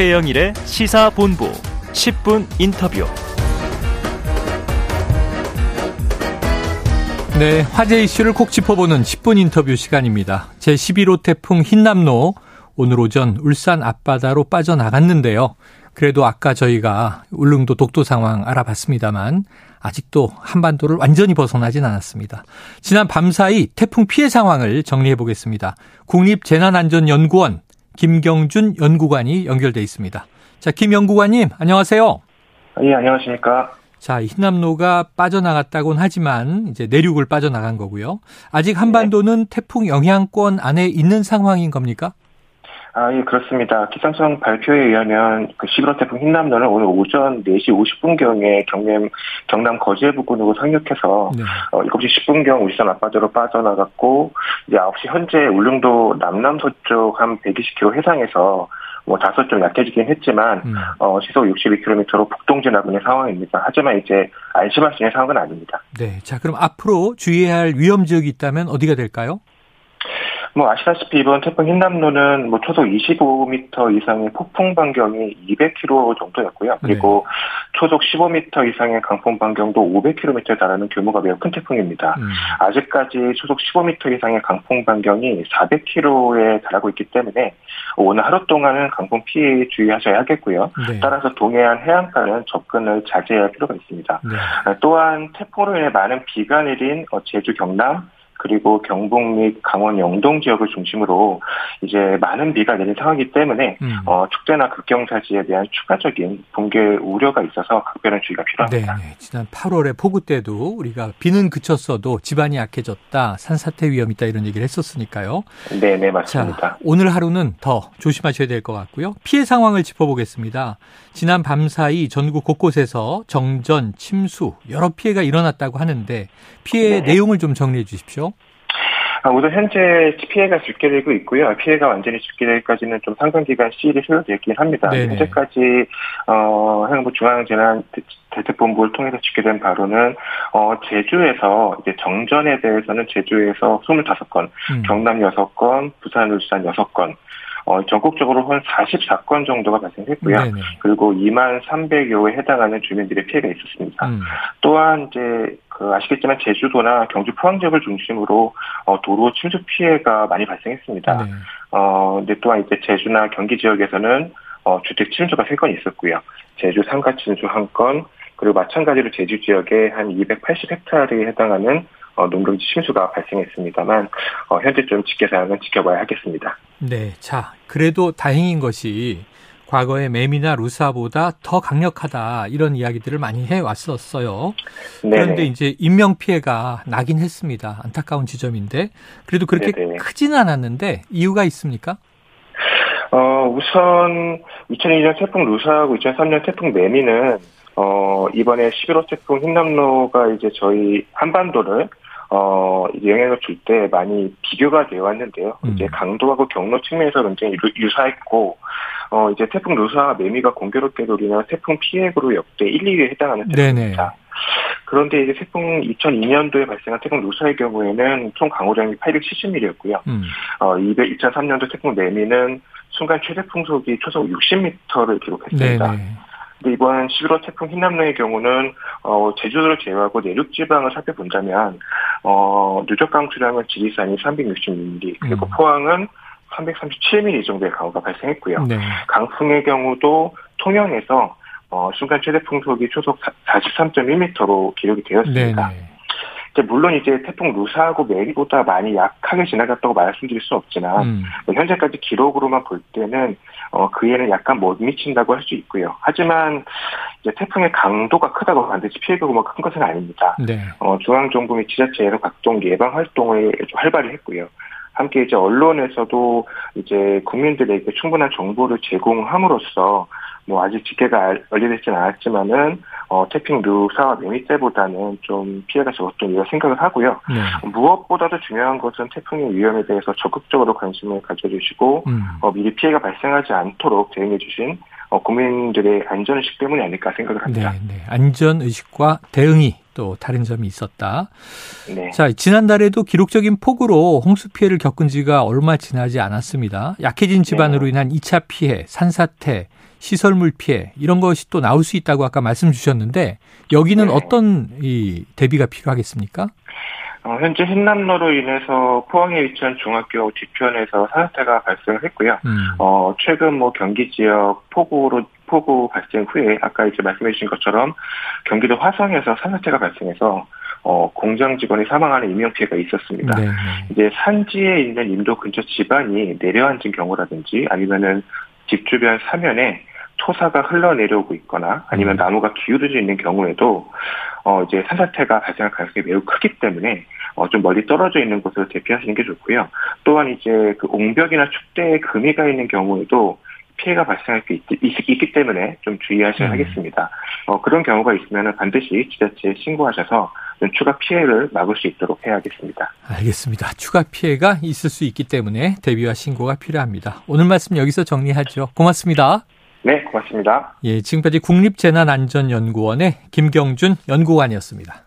최영일의 시사본부 10분 인터뷰. 네, 화제 이슈를 콕 짚어보는 10분 인터뷰 시간입니다. 제11호 태풍 흰남노 오늘 오전 울산 앞바다로 빠져나갔는데요. 그래도 아까 저희가 울릉도 독도 상황 알아봤습니다만 아직도 한반도를 완전히 벗어나진 않았습니다. 지난 밤사이 태풍 피해 상황을 정리해 보겠습니다. 국립재난안전연구원 김경준 연구관이 연결돼 있습니다. 자, 김 연구관님, 안녕하세요. 예, 안녕하십니까. 자, 흰남노가 빠져나갔다고는 하지만 이제 내륙을 빠져나간 거고요. 아직 한반도는 태풍 영향권 안에 있는 상황인 겁니까? 아, 예, 그렇습니다. 기상청 발표에 의하면 그 11호 태풍 흰남노는 오늘 오전 4시 50분경에 경남, 경남 거제 부근으로 상륙해서 네. 어, 7시 10분경 울산 앞바다로 빠져나갔고 이제 9시 현재 울릉도 남남서쪽 한 120km 해상에서 뭐 다소 좀 약해지긴 했지만 음. 어, 시속 62km로 북동 진하고 있는 상황입니다. 하지만 이제 안심할 수 있는 상황은 아닙니다. 네, 자 그럼 앞으로 주의해야 할 위험 지역이 있다면 어디가 될까요? 뭐 아시다시피 이번 태풍 흰남노는 뭐 초속 25m 이상의 폭풍 반경이 200km 정도였고요. 그리고 네. 초속 15m 이상의 강풍 반경도 500km에 달하는 규모가 매우 큰 태풍입니다. 음. 아직까지 초속 15m 이상의 강풍 반경이 400km에 달하고 있기 때문에 오늘 하루 동안은 강풍 피해에 주의하셔야 하겠고요. 네. 따라서 동해안 해안가는 접근을 자제할 필요가 있습니다. 네. 또한 태풍으로 인해 많은 비가 내린 어, 제주 경남 그리고 경북 및 강원 영동 지역을 중심으로 이제 많은 비가 내린 상황이기 때문에 음. 어, 축제나 극경사지에 대한 추가적인 붕괴 우려가 있어서 각별한 주의가 필요합니다. 네, 지난 8월에 폭우 때도 우리가 비는 그쳤어도 집안이 약해졌다, 산사태 위험 있다 이런 얘기를 했었으니까요. 네, 네 맞습니다. 자, 오늘 하루는 더 조심하셔야 될 것 같고요. 피해 상황을 짚어보겠습니다. 지난 밤 사이 전국 곳곳에서 정전, 침수 여러 피해가 일어났다고 하는데 피해 네. 내용을 좀 정리해 주십시오. 아, 우선 현재 피해가 집계되고 있고요. 피해가 완전히 집계되기까지는 좀 상당 기간 시일이 소요되어 있긴 합니다. 네네. 현재까지 어, 행안부 중앙재난 대책본부를 통해서 집계된 바로는 어, 제주에서 이제 정전에 대해서는 제주에서 25건, 음. 경남 6건, 부산, 울산 6건, 어, 전국적으로 한 44건 정도가 발생했고요. 네네. 그리고 2만 300여에 해당하는 주민들의 피해가 있었습니다. 음. 또한 이제 그 아시겠지만 제주도나 경주 포항 지역을 중심으로 어, 도로 침수 피해가 많이 발생했습니다. 네. 어, 근데 또한 이제 제주나 경기 지역에서는 어, 주택 침수가 3건 있었고요. 제주 상가 침수 1건, 그리고 마찬가지로 제주 지역에 한 280헥타르에 해당하는 어, 농경지 침수가 발생했습니다만 어, 현재 좀 사항은 지켜봐야 하겠습니다. 네, 자 그래도 다행인 것이 과거의 매미나 루사보다 더 강력하다 이런 이야기들을 많이 해 왔었어요. 그런데 이제 인명 피해가 나긴 했습니다. 안타까운 지점인데 그래도 그렇게 네네. 크지는 않았는데 이유가 있습니까? 어, 우선 2002년 태풍 루사하고 2003년 태풍 매미는 어, 이번에 11호 태풍 흰남노가 이제 저희 한반도를 어, 영향을 줄 때 많이 비교가 되어 왔는데요. 음. 이제 강도하고 경로 측면에서 굉장히 유사했고, 어, 이제 태풍 루사 매미가 공교롭게도 우리나라 태풍 피해액으로 역대 1, 2위에 해당하는 태풍입니다. 그런데 이제 태풍 2002년도에 발생한 태풍 루사의 경우에는 총 강우량이 870mm였고요. 음. 어, 200, 2003년도 태풍 매미는 순간 최대 풍속이 초속 60m를 기록했습니다. 네네. 근데 이번 11호 태풍 흰남노의 경우는 어, 제주도를 제외하고 내륙 지방을 살펴본다면 어, 누적 강수량은 지리산이 360mm 그리고 음. 포항은 337mm 정도의 강우가 발생했고요. 네. 강풍의 경우도 통영에서 어, 순간 최대 풍속이 초속 43.1m로 기록이 되었습니다. 네네. 이제 물론 이제 태풍 루사하고 메리보다 많이 약하게 지나갔다고 말씀드릴 수 없지만 음. 뭐 현재까지 기록으로만 볼 때는 어, 그에는 약간 못 미친다고 할 수 있고요. 하지만 이제 태풍의 강도가 크다고 반드시 피해 규모가 큰 것은 아닙니다. 네. 어, 중앙 정부 및 지자체에서 각종 예방 활동을 활발히 했고요. 함께 이제 언론에서도 이제 국민들에게 충분한 정보를 제공함으로써 뭐 아직 집계가 완료되지는 않았지만은 어, 태핑 루사와 매미 때보다는 좀 피해가 적었던 생각을 하고요. 네. 무엇보다도 중요한 것은 태풍의 위험에 대해서 적극적으로 관심을 가져주시고 음. 어, 미리 피해가 발생하지 않도록 대응해주신 어, 국민들의 안전 의식 때문이 아닐까 생각을 합니다. 네, 네. 안전 의식과 대응이 또 다른 점이 있었다. 네. 자, 지난달에도 기록적인 폭우로 홍수 피해를 겪은 지가 얼마 지나지 않았습니다. 약해진 집안으로 네. 인한 2차 피해, 산사태, 시설물 피해 이런 것이 또 나올 수 있다고 아까 말씀 주셨는데 여기는 네. 어떤 이 대비가 필요하겠습니까? 어, 현재 흰남로로 인해서 포항에 위치한 중학교 뒤편에서 산사태가 발생을 했고요. 음. 어, 최근 뭐 경기 지역 폭우로 폭우 발생 후에 아까 이제 말씀해 주신 것처럼 경기도 화성에서 산사태가 발생해서 어, 공장 직원이 사망하는 인명 피해가 있었습니다. 네, 네. 이제 산지에 있는 인도 근처 집안이 내려앉은 경우라든지 아니면은 집 주변 사면에 토사가 흘러내려오고 있거나 아니면 음. 나무가 기울어져 있는 경우에도 어 이제 산사태가 발생할 가능성이 매우 크기 때문에 어 좀 멀리 떨어져 있는 곳으로 대피하시는 게 좋고요. 또한 이제 그 옹벽이나 축대에 금이가 있는 경우에도 피해가 발생할 수 있, 기 때문에 좀 주의하셔야 음. 하겠습니다. 어, 그런 경우가 있으면 반드시 지자체에 신고하셔서 추가 피해를 막을 수 있도록 해야겠습니다. 알겠습니다. 추가 피해가 있을 수 있기 때문에 대비와 신고가 필요합니다. 오늘 말씀 여기서 정리하죠. 고맙습니다. 네, 고맙습니다. 예, 지금까지 국립재난안전연구원의 김경준 연구관이었습니다.